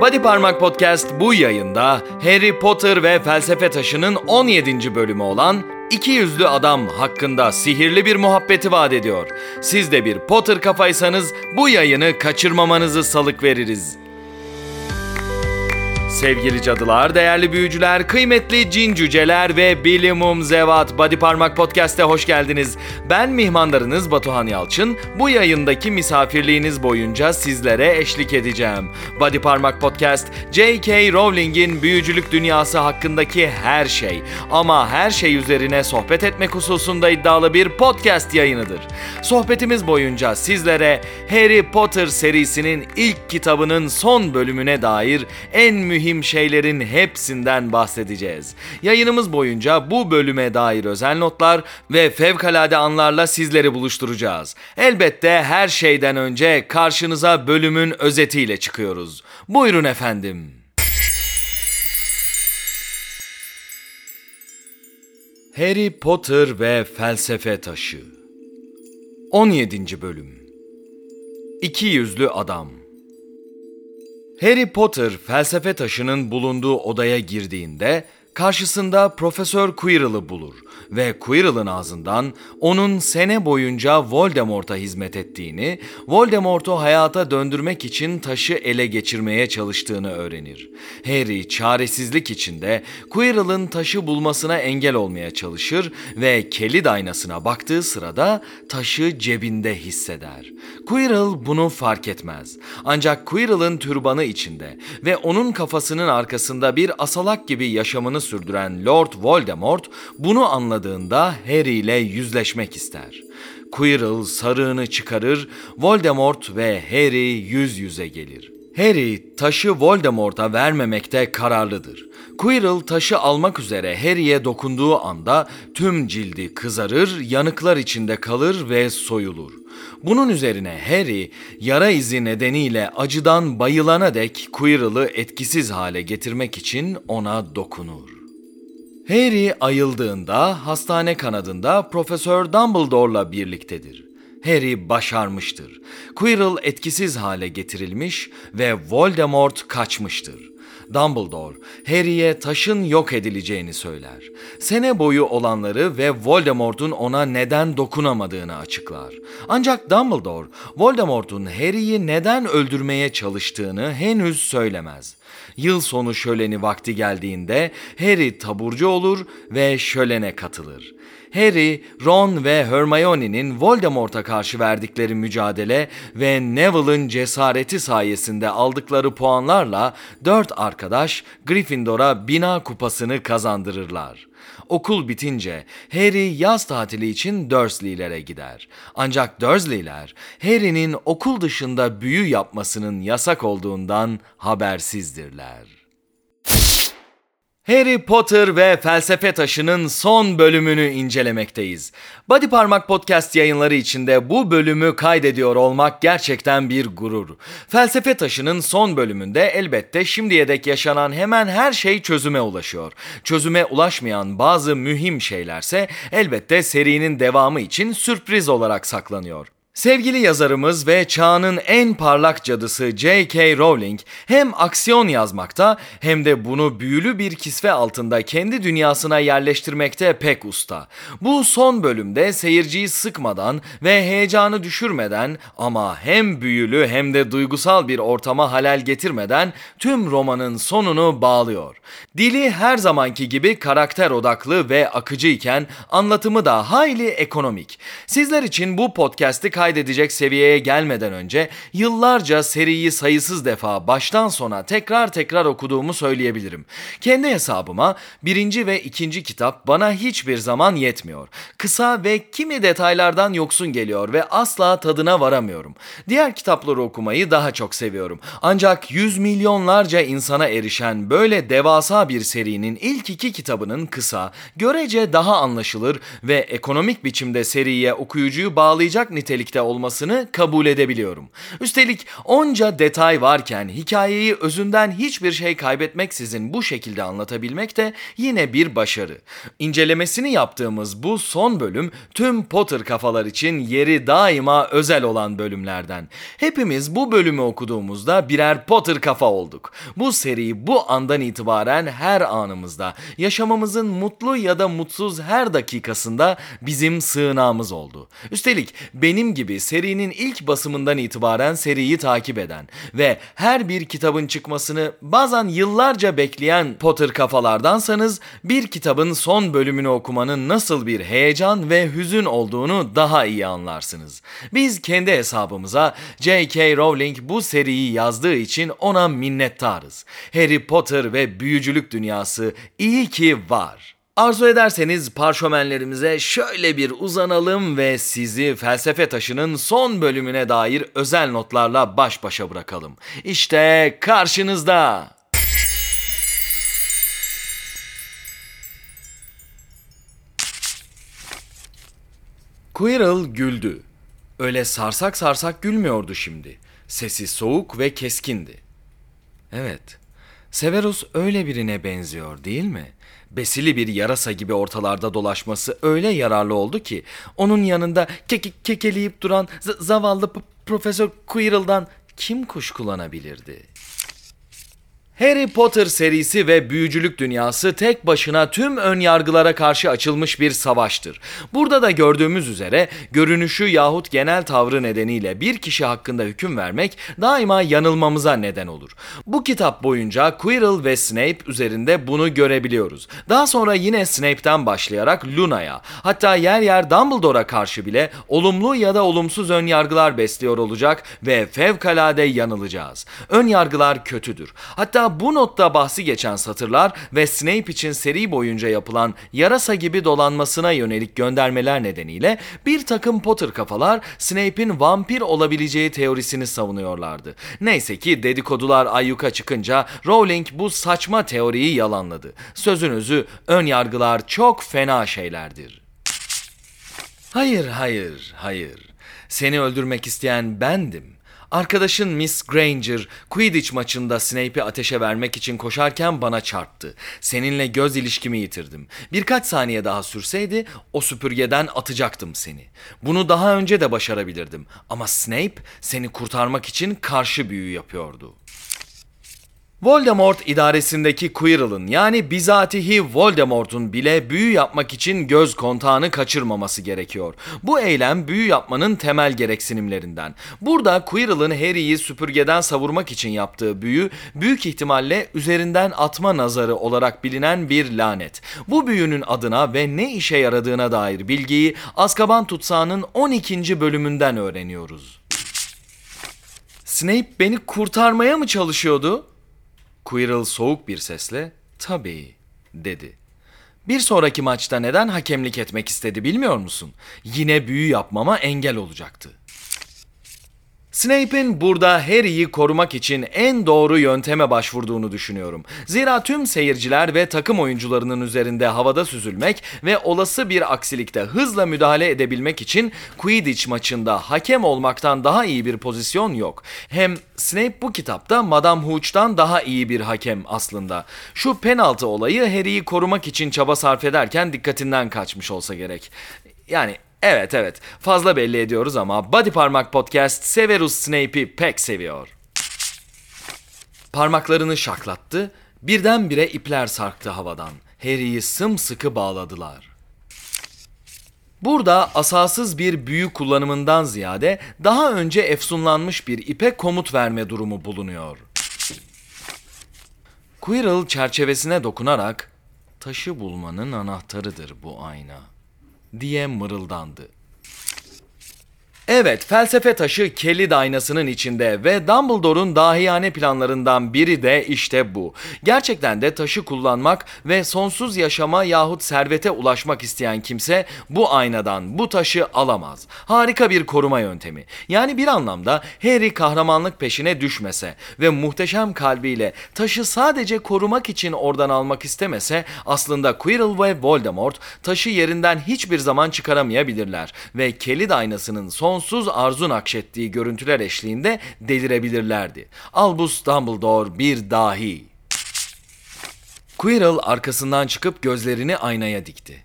Body Parmak Podcast bu yayında Harry Potter ve Felsefe Taşı'nın 17. bölümü olan İki Yüzlü Adam hakkında sihirli bir muhabbeti vaat ediyor. Siz de bir Potter kafaysanız bu yayını kaçırmamanızı salık veririz. Sevgili cadılar, değerli büyücüler, kıymetli cin cüceler ve bilimum zevat Body Parmak Podcast'e hoş geldiniz. Ben mihmandarınız Batuhan Yalçın. Bu yayındaki misafirliğiniz boyunca sizlere eşlik edeceğim. Body Parmak Podcast, J.K. Rowling'in büyücülük dünyası hakkındaki her şey ama her şey üzerine sohbet etmek hususunda iddialı bir podcast yayınıdır. Sohbetimiz boyunca sizlere Harry Potter serisinin ilk kitabının son bölümüne dair en mühim şeylerin hepsinden bahsedeceğiz. Yayınımız boyunca bu bölüme dair özel notlar ve fevkalade anlarla sizleri buluşturacağız. Elbette her şeyden önce karşınıza bölümün özetiyle çıkıyoruz. Buyurun efendim. Harry Potter ve Felsefe Taşı 17. Bölüm İki Yüzlü Adam Harry Potter felsefe taşının bulunduğu odaya girdiğinde karşısında Profesör Quirrell'ı bulur ve Quirrell'ın ağzından onun sene boyunca Voldemort'a hizmet ettiğini, Voldemort'u hayata döndürmek için taşı ele geçirmeye çalıştığını öğrenir. Harry çaresizlik içinde Quirrell'ın taşı bulmasına engel olmaya çalışır ve kelid aynasına baktığı sırada taşı cebinde hisseder. Quirrell bunu fark etmez. Ancak Quirrell'ın türbanı içinde ve onun kafasının arkasında bir asalak gibi yaşamını sürdüren Lord Voldemort bunu anladığında Harry ile yüzleşmek ister. Quirrell sarığını çıkarır, Voldemort ve Harry yüz yüze gelir. Harry taşı Voldemort'a vermemekte kararlıdır. Quirrell taşı almak üzere Harry'e dokunduğu anda tüm cildi kızarır, yanıklar içinde kalır ve soyulur. Bunun üzerine Harry yara izi nedeniyle acıdan bayılana dek Quirrell'ı etkisiz hale getirmek için ona dokunur. Harry ayıldığında hastane kanadında Profesör Dumbledore'la birliktedir. Harry başarmıştır. Quirrell etkisiz hale getirilmiş ve Voldemort kaçmıştır. Dumbledore, Harry'e taşın yok edileceğini söyler. Sene boyu olanları ve Voldemort'un ona neden dokunamadığını açıklar. Ancak Dumbledore, Voldemort'un Harry'i neden öldürmeye çalıştığını henüz söylemez. Yıl sonu şöleni vakti geldiğinde Harry taburcu olur ve şölene katılır. Harry, Ron ve Hermione'nin Voldemort'a karşı verdikleri mücadele ve Neville'ın cesareti sayesinde aldıkları puanlarla dört arkadaş Gryffindor'a bina kupasını kazandırırlar. Okul bitince Harry yaz tatili için Dursley'lere gider. Ancak Dursley'ler Harry'nin okul dışında büyü yapmasının yasak olduğundan habersizdirler. Harry Potter ve Felsefe Taşı'nın son bölümünü incelemekteyiz. Body Parmak Podcast yayınları içinde bu bölümü kaydediyor olmak gerçekten bir gurur. Felsefe Taşı'nın son bölümünde elbette şimdiye dek yaşanan hemen her şey çözüme ulaşıyor. Çözüme ulaşmayan bazı mühim şeylerse elbette serinin devamı için sürpriz olarak saklanıyor. Sevgili yazarımız ve çağının en parlak cadısı J.K. Rowling hem aksiyon yazmakta hem de bunu büyülü bir kisve altında kendi dünyasına yerleştirmekte pek usta. Bu son bölümde seyirciyi sıkmadan ve heyecanı düşürmeden ama hem büyülü hem de duygusal bir ortama halel getirmeden tüm romanın sonunu bağlıyor. Dili her zamanki gibi karakter odaklı ve akıcı iken anlatımı da hayli ekonomik. Sizler için bu podcast'i kaydedecek seviyeye gelmeden önce yıllarca seriyi sayısız defa baştan sona tekrar tekrar okuduğumu söyleyebilirim. Kendi hesabıma birinci ve ikinci kitap bana hiçbir zaman yetmiyor. Kısa ve kimi detaylardan yoksun geliyor ve asla tadına varamıyorum. Diğer kitapları okumayı daha çok seviyorum. Ancak yüz milyonlarca insana erişen böyle devasa bir serinin ilk iki kitabının kısa, görece daha anlaşılır ve ekonomik biçimde seriye okuyucuyu bağlayacak nitelikte nitelikte olmasını kabul edebiliyorum. Üstelik onca detay varken hikayeyi özünden hiçbir şey kaybetmeksizin bu şekilde anlatabilmek de yine bir başarı. İncelemesini yaptığımız bu son bölüm tüm Potter kafalar için yeri daima özel olan bölümlerden. Hepimiz bu bölümü okuduğumuzda birer Potter kafa olduk. Bu seri bu andan itibaren her anımızda, yaşamamızın mutlu ya da mutsuz her dakikasında bizim sığınağımız oldu. Üstelik benim gibi serinin ilk basımından itibaren seriyi takip eden ve her bir kitabın çıkmasını bazen yıllarca bekleyen Potter kafalardansanız bir kitabın son bölümünü okumanın nasıl bir heyecan ve hüzün olduğunu daha iyi anlarsınız. Biz kendi hesabımıza J.K. Rowling bu seriyi yazdığı için ona minnettarız. Harry Potter ve büyücülük dünyası iyi ki var. Arzu ederseniz parşömenlerimize şöyle bir uzanalım ve sizi felsefe taşının son bölümüne dair özel notlarla baş başa bırakalım. İşte karşınızda. Quirrell güldü. Öyle sarsak sarsak gülmüyordu şimdi. Sesi soğuk ve keskindi. Evet, Severus öyle birine benziyor değil mi? Besili bir yarasa gibi ortalarda dolaşması öyle yararlı oldu ki onun yanında keke kekeleyip duran zavallı Profesör Quirrell'dan kim kuşkulanabilirdi? Harry Potter serisi ve büyücülük dünyası tek başına tüm ön yargılara karşı açılmış bir savaştır. Burada da gördüğümüz üzere görünüşü yahut genel tavrı nedeniyle bir kişi hakkında hüküm vermek daima yanılmamıza neden olur. Bu kitap boyunca Quirrell ve Snape üzerinde bunu görebiliyoruz. Daha sonra yine Snape'ten başlayarak Luna'ya, hatta yer yer Dumbledore'a karşı bile olumlu ya da olumsuz ön yargılar besliyor olacak ve fevkalade yanılacağız. Ön yargılar kötüdür. Hatta bu notta bahsi geçen satırlar ve Snape için seri boyunca yapılan yarasa gibi dolanmasına yönelik göndermeler nedeniyle bir takım Potter kafalar Snape'in vampir olabileceği teorisini savunuyorlardı. Neyse ki dedikodular ayyuka çıkınca Rowling bu saçma teoriyi yalanladı. Sözünüzü ön yargılar çok fena şeylerdir. Hayır, hayır, hayır. Seni öldürmek isteyen bendim. Arkadaşın Miss Granger Quidditch maçında Snape'i ateşe vermek için koşarken bana çarptı. Seninle göz ilişkimi yitirdim. Birkaç saniye daha sürseydi o süpürgeden atacaktım seni. Bunu daha önce de başarabilirdim ama Snape seni kurtarmak için karşı büyü yapıyordu. Voldemort idaresindeki Quirrell'ın yani bizatihi Voldemort'un bile büyü yapmak için göz kontağını kaçırmaması gerekiyor. Bu eylem büyü yapmanın temel gereksinimlerinden. Burada Quirrell'ın Harry'i süpürgeden savurmak için yaptığı büyü büyük ihtimalle üzerinden atma nazarı olarak bilinen bir lanet. Bu büyünün adına ve ne işe yaradığına dair bilgiyi Azkaban Tutsağı'nın 12. bölümünden öğreniyoruz. Snape beni kurtarmaya mı çalışıyordu? Quirrell soğuk bir sesle tabii dedi. Bir sonraki maçta neden hakemlik etmek istedi bilmiyor musun? Yine büyü yapmama engel olacaktı. Snape'in burada Harry'i korumak için en doğru yönteme başvurduğunu düşünüyorum. Zira tüm seyirciler ve takım oyuncularının üzerinde havada süzülmek ve olası bir aksilikte hızla müdahale edebilmek için Quidditch maçında hakem olmaktan daha iyi bir pozisyon yok. Hem Snape bu kitapta Madame Hooch'tan daha iyi bir hakem aslında. Şu penaltı olayı Harry'i korumak için çaba sarf ederken dikkatinden kaçmış olsa gerek. Yani Evet evet fazla belli ediyoruz ama Body Parmak Podcast Severus Snape'i pek seviyor. Parmaklarını şaklattı, birdenbire ipler sarktı havadan. Harry'i sımsıkı bağladılar. Burada asasız bir büyü kullanımından ziyade daha önce efsunlanmış bir ipe komut verme durumu bulunuyor. Quirrell çerçevesine dokunarak taşı bulmanın anahtarıdır bu ayna diye mırıldandı. Evet, felsefe taşı Kelly aynasının içinde ve Dumbledore'un dahiyane planlarından biri de işte bu. Gerçekten de taşı kullanmak ve sonsuz yaşama yahut servete ulaşmak isteyen kimse bu aynadan bu taşı alamaz. Harika bir koruma yöntemi. Yani bir anlamda Harry kahramanlık peşine düşmese ve muhteşem kalbiyle taşı sadece korumak için oradan almak istemese aslında Quirrell ve Voldemort taşı yerinden hiçbir zaman çıkaramayabilirler ve Kelly aynasının son sonsuz arzu nakşettiği görüntüler eşliğinde delirebilirlerdi. Albus Dumbledore bir dahi. Quirrell arkasından çıkıp gözlerini aynaya dikti.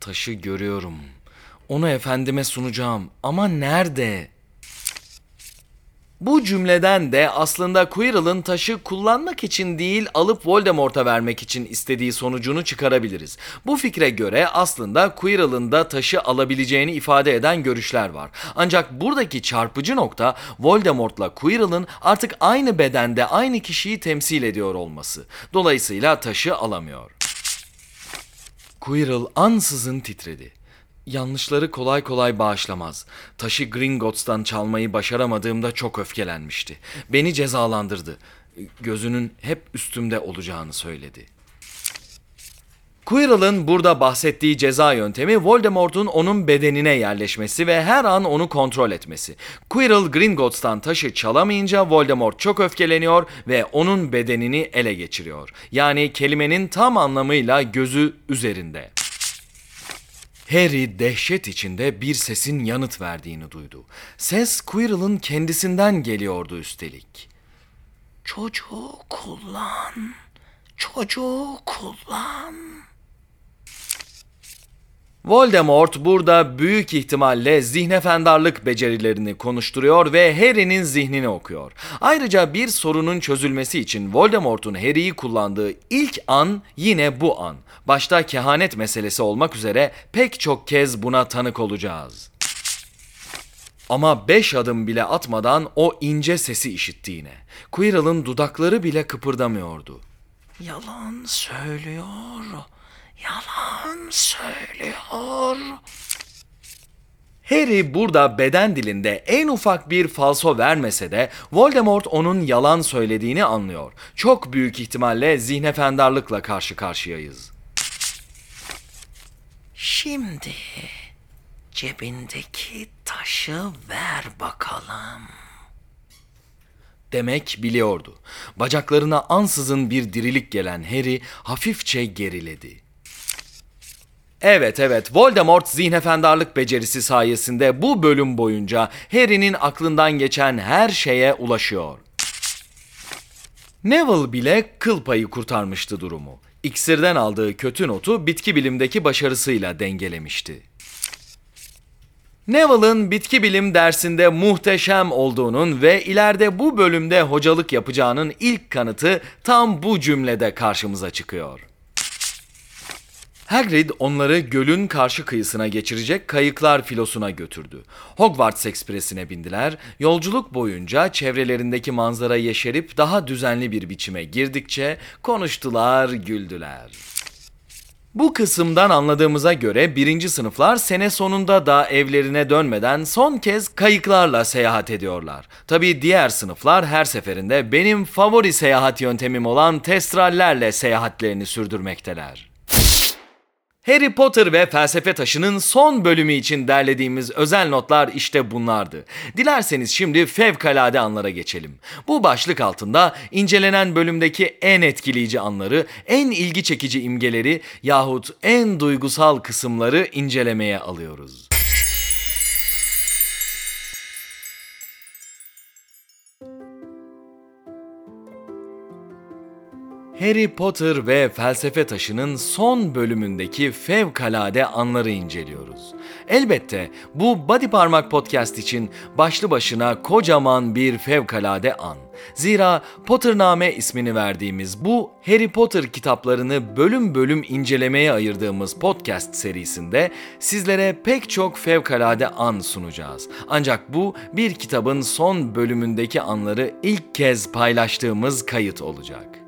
Taşı görüyorum. Onu efendime sunacağım ama nerede? Bu cümleden de aslında Quirrell'ın taşı kullanmak için değil alıp Voldemort'a vermek için istediği sonucunu çıkarabiliriz. Bu fikre göre aslında Quirrell'ın da taşı alabileceğini ifade eden görüşler var. Ancak buradaki çarpıcı nokta Voldemort'la Quirrell'ın artık aynı bedende aynı kişiyi temsil ediyor olması. Dolayısıyla taşı alamıyor. Quirrell ansızın titredi. Yanlışları kolay kolay bağışlamaz. Taşı Gringotts'tan çalmayı başaramadığımda çok öfkelenmişti. Beni cezalandırdı. Gözünün hep üstümde olacağını söyledi. Quirrell'ın burada bahsettiği ceza yöntemi Voldemort'un onun bedenine yerleşmesi ve her an onu kontrol etmesi. Quirrell Gringotts'tan taşı çalamayınca Voldemort çok öfkeleniyor ve onun bedenini ele geçiriyor. Yani kelimenin tam anlamıyla gözü üzerinde. Harry dehşet içinde bir sesin yanıt verdiğini duydu. Ses Quirrell'ın kendisinden geliyordu üstelik. Çocuğu kullan, çocuğu kullan. Voldemort burada büyük ihtimalle zihnefendarlık becerilerini konuşturuyor ve Harry'nin zihnini okuyor. Ayrıca bir sorunun çözülmesi için Voldemort'un Harry'yi kullandığı ilk an yine bu an. Başta kehanet meselesi olmak üzere pek çok kez buna tanık olacağız. Ama beş adım bile atmadan o ince sesi işitti yine. Quirrell'ın dudakları bile kıpırdamıyordu. Yalan söylüyor yalan söylüyor. Harry burada beden dilinde en ufak bir falso vermese de Voldemort onun yalan söylediğini anlıyor. Çok büyük ihtimalle zihnefendarlıkla karşı karşıyayız. Şimdi cebindeki taşı ver bakalım. Demek biliyordu. Bacaklarına ansızın bir dirilik gelen Harry hafifçe geriledi. Evet evet Voldemort zihnefendarlık becerisi sayesinde bu bölüm boyunca Harry'nin aklından geçen her şeye ulaşıyor. Neville bile kıl payı kurtarmıştı durumu. İksirden aldığı kötü notu bitki bilimdeki başarısıyla dengelemişti. Neville'ın bitki bilim dersinde muhteşem olduğunun ve ileride bu bölümde hocalık yapacağının ilk kanıtı tam bu cümlede karşımıza çıkıyor. Hagrid onları gölün karşı kıyısına geçirecek kayıklar filosuna götürdü. Hogwarts Ekspresi'ne bindiler. Yolculuk boyunca çevrelerindeki manzara yeşerip daha düzenli bir biçime girdikçe konuştular, güldüler. Bu kısımdan anladığımıza göre birinci sınıflar sene sonunda da evlerine dönmeden son kez kayıklarla seyahat ediyorlar. Tabi diğer sınıflar her seferinde benim favori seyahat yöntemim olan testrallerle seyahatlerini sürdürmekteler. Harry Potter ve Felsefe Taşı'nın son bölümü için derlediğimiz özel notlar işte bunlardı. Dilerseniz şimdi fevkalade anlara geçelim. Bu başlık altında incelenen bölümdeki en etkileyici anları, en ilgi çekici imgeleri yahut en duygusal kısımları incelemeye alıyoruz. Harry Potter ve Felsefe Taşı'nın son bölümündeki fevkalade anları inceliyoruz. Elbette bu Body Parmak Podcast için başlı başına kocaman bir fevkalade an. Zira Pottername ismini verdiğimiz bu Harry Potter kitaplarını bölüm bölüm incelemeye ayırdığımız podcast serisinde sizlere pek çok fevkalade an sunacağız. Ancak bu bir kitabın son bölümündeki anları ilk kez paylaştığımız kayıt olacak.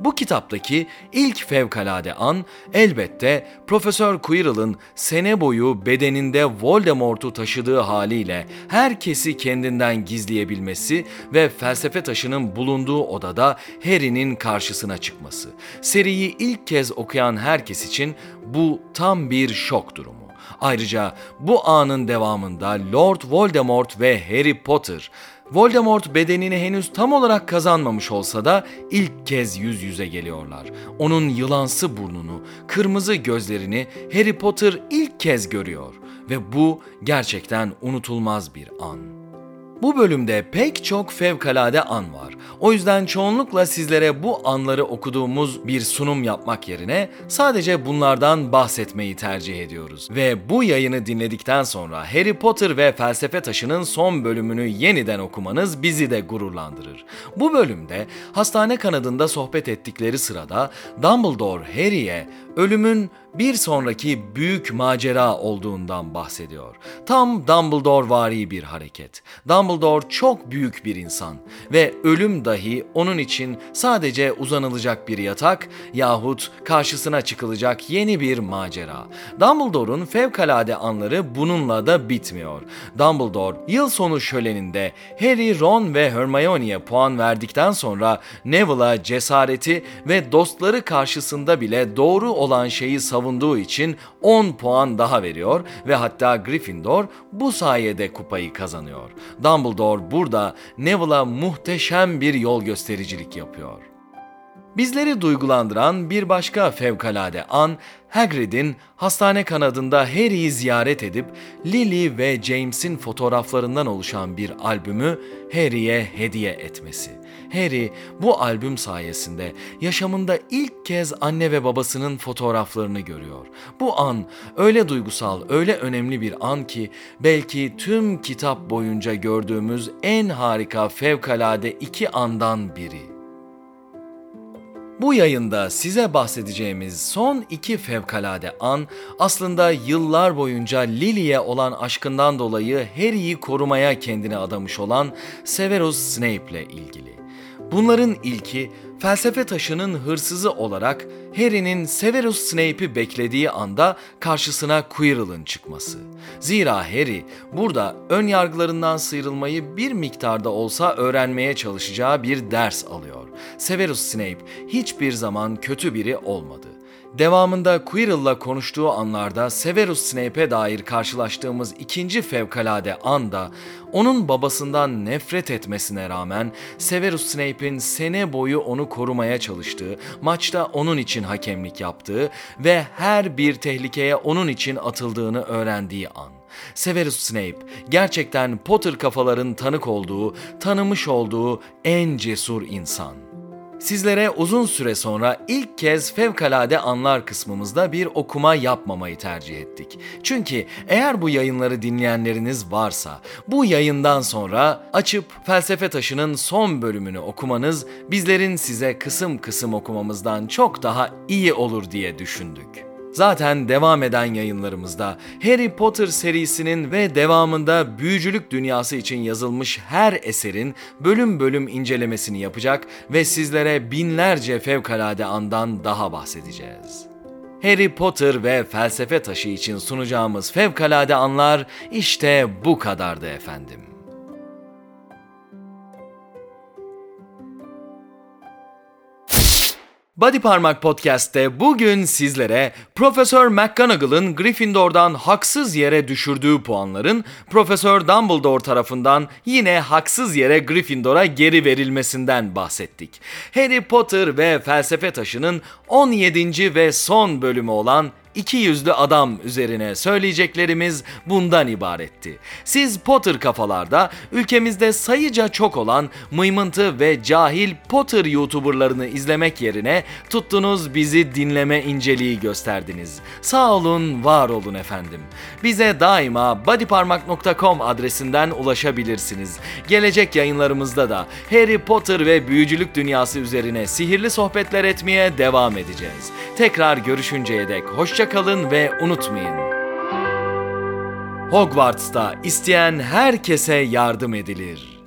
Bu kitaptaki ilk fevkalade an elbette Profesör Quirrell'ın sene boyu bedeninde Voldemort'u taşıdığı haliyle herkesi kendinden gizleyebilmesi ve felsefe taşının bulunduğu odada Harry'nin karşısına çıkması. Seriyi ilk kez okuyan herkes için bu tam bir şok durumu. Ayrıca bu anın devamında Lord Voldemort ve Harry Potter Voldemort bedenini henüz tam olarak kazanmamış olsa da ilk kez yüz yüze geliyorlar. Onun yılansı burnunu, kırmızı gözlerini Harry Potter ilk kez görüyor ve bu gerçekten unutulmaz bir an. Bu bölümde pek çok fevkalade an var. O yüzden çoğunlukla sizlere bu anları okuduğumuz bir sunum yapmak yerine sadece bunlardan bahsetmeyi tercih ediyoruz. Ve bu yayını dinledikten sonra Harry Potter ve Felsefe Taşı'nın son bölümünü yeniden okumanız bizi de gururlandırır. Bu bölümde hastane kanadında sohbet ettikleri sırada Dumbledore Harry'e ölümün bir sonraki büyük macera olduğundan bahsediyor. Tam Dumbledore vari bir hareket. Dumbledore çok büyük bir insan ve ölüm dahi onun için sadece uzanılacak bir yatak yahut karşısına çıkılacak yeni bir macera. Dumbledore'un fevkalade anları bununla da bitmiyor. Dumbledore yıl sonu şöleninde Harry, Ron ve Hermione'ye puan verdikten sonra Neville'a cesareti ve dostları karşısında bile doğru olan şeyi savunduğu için 10 puan daha veriyor ve hatta Gryffindor bu sayede kupayı kazanıyor. Dumbledore burada Neville'a muhteşem bir yol göstericilik yapıyor. Bizleri duygulandıran bir başka fevkalade an Hagrid'in hastane kanadında Harry'i ziyaret edip Lily ve James'in fotoğraflarından oluşan bir albümü Harry'e hediye etmesi. Harry bu albüm sayesinde yaşamında ilk kez anne ve babasının fotoğraflarını görüyor. Bu an öyle duygusal, öyle önemli bir an ki belki tüm kitap boyunca gördüğümüz en harika fevkalade iki andan biri. Bu yayında size bahsedeceğimiz son iki fevkalade an aslında yıllar boyunca Lily'e olan aşkından dolayı Harry'i korumaya kendini adamış olan Severus Snape ile ilgili. Bunların ilki felsefe taşının hırsızı olarak Harry'nin Severus Snape'i beklediği anda karşısına Quirrell'ın çıkması. Zira Harry burada ön yargılarından sıyrılmayı bir miktarda olsa öğrenmeye çalışacağı bir ders alıyor. Severus Snape hiçbir zaman kötü biri olmadı. Devamında Quirrell'la konuştuğu anlarda Severus Snape'e dair karşılaştığımız ikinci fevkalade anda onun babasından nefret etmesine rağmen Severus Snape'in sene boyu onu korumaya çalıştığı, maçta onun için hakemlik yaptığı ve her bir tehlikeye onun için atıldığını öğrendiği an. Severus Snape gerçekten Potter kafaların tanık olduğu, tanımış olduğu en cesur insan. Sizlere uzun süre sonra ilk kez fevkalade anlar kısmımızda bir okuma yapmamayı tercih ettik. Çünkü eğer bu yayınları dinleyenleriniz varsa bu yayından sonra açıp Felsefe Taşı'nın son bölümünü okumanız bizlerin size kısım kısım okumamızdan çok daha iyi olur diye düşündük. Zaten devam eden yayınlarımızda Harry Potter serisinin ve devamında büyücülük dünyası için yazılmış her eserin bölüm bölüm incelemesini yapacak ve sizlere binlerce fevkalade andan daha bahsedeceğiz. Harry Potter ve felsefe taşı için sunacağımız fevkalade anlar işte bu kadardı efendim. Body Parmak Podcast'te bugün sizlere Profesör McGonagall'ın Gryffindor'dan haksız yere düşürdüğü puanların Profesör Dumbledore tarafından yine haksız yere Gryffindor'a geri verilmesinden bahsettik. Harry Potter ve Felsefe Taşı'nın 17. ve son bölümü olan iki yüzlü adam üzerine söyleyeceklerimiz bundan ibaretti. Siz Potter kafalarda ülkemizde sayıca çok olan mıymıntı ve cahil Potter YouTuberlarını izlemek yerine tuttunuz bizi dinleme inceliği gösterdiniz. Sağ olun, var olun efendim. Bize daima bodyparmak.com adresinden ulaşabilirsiniz. Gelecek yayınlarımızda da Harry Potter ve büyücülük dünyası üzerine sihirli sohbetler etmeye devam edeceğiz. Tekrar görüşünceye dek kalın ve unutmayın. Hogwarts'ta isteyen herkese yardım edilir.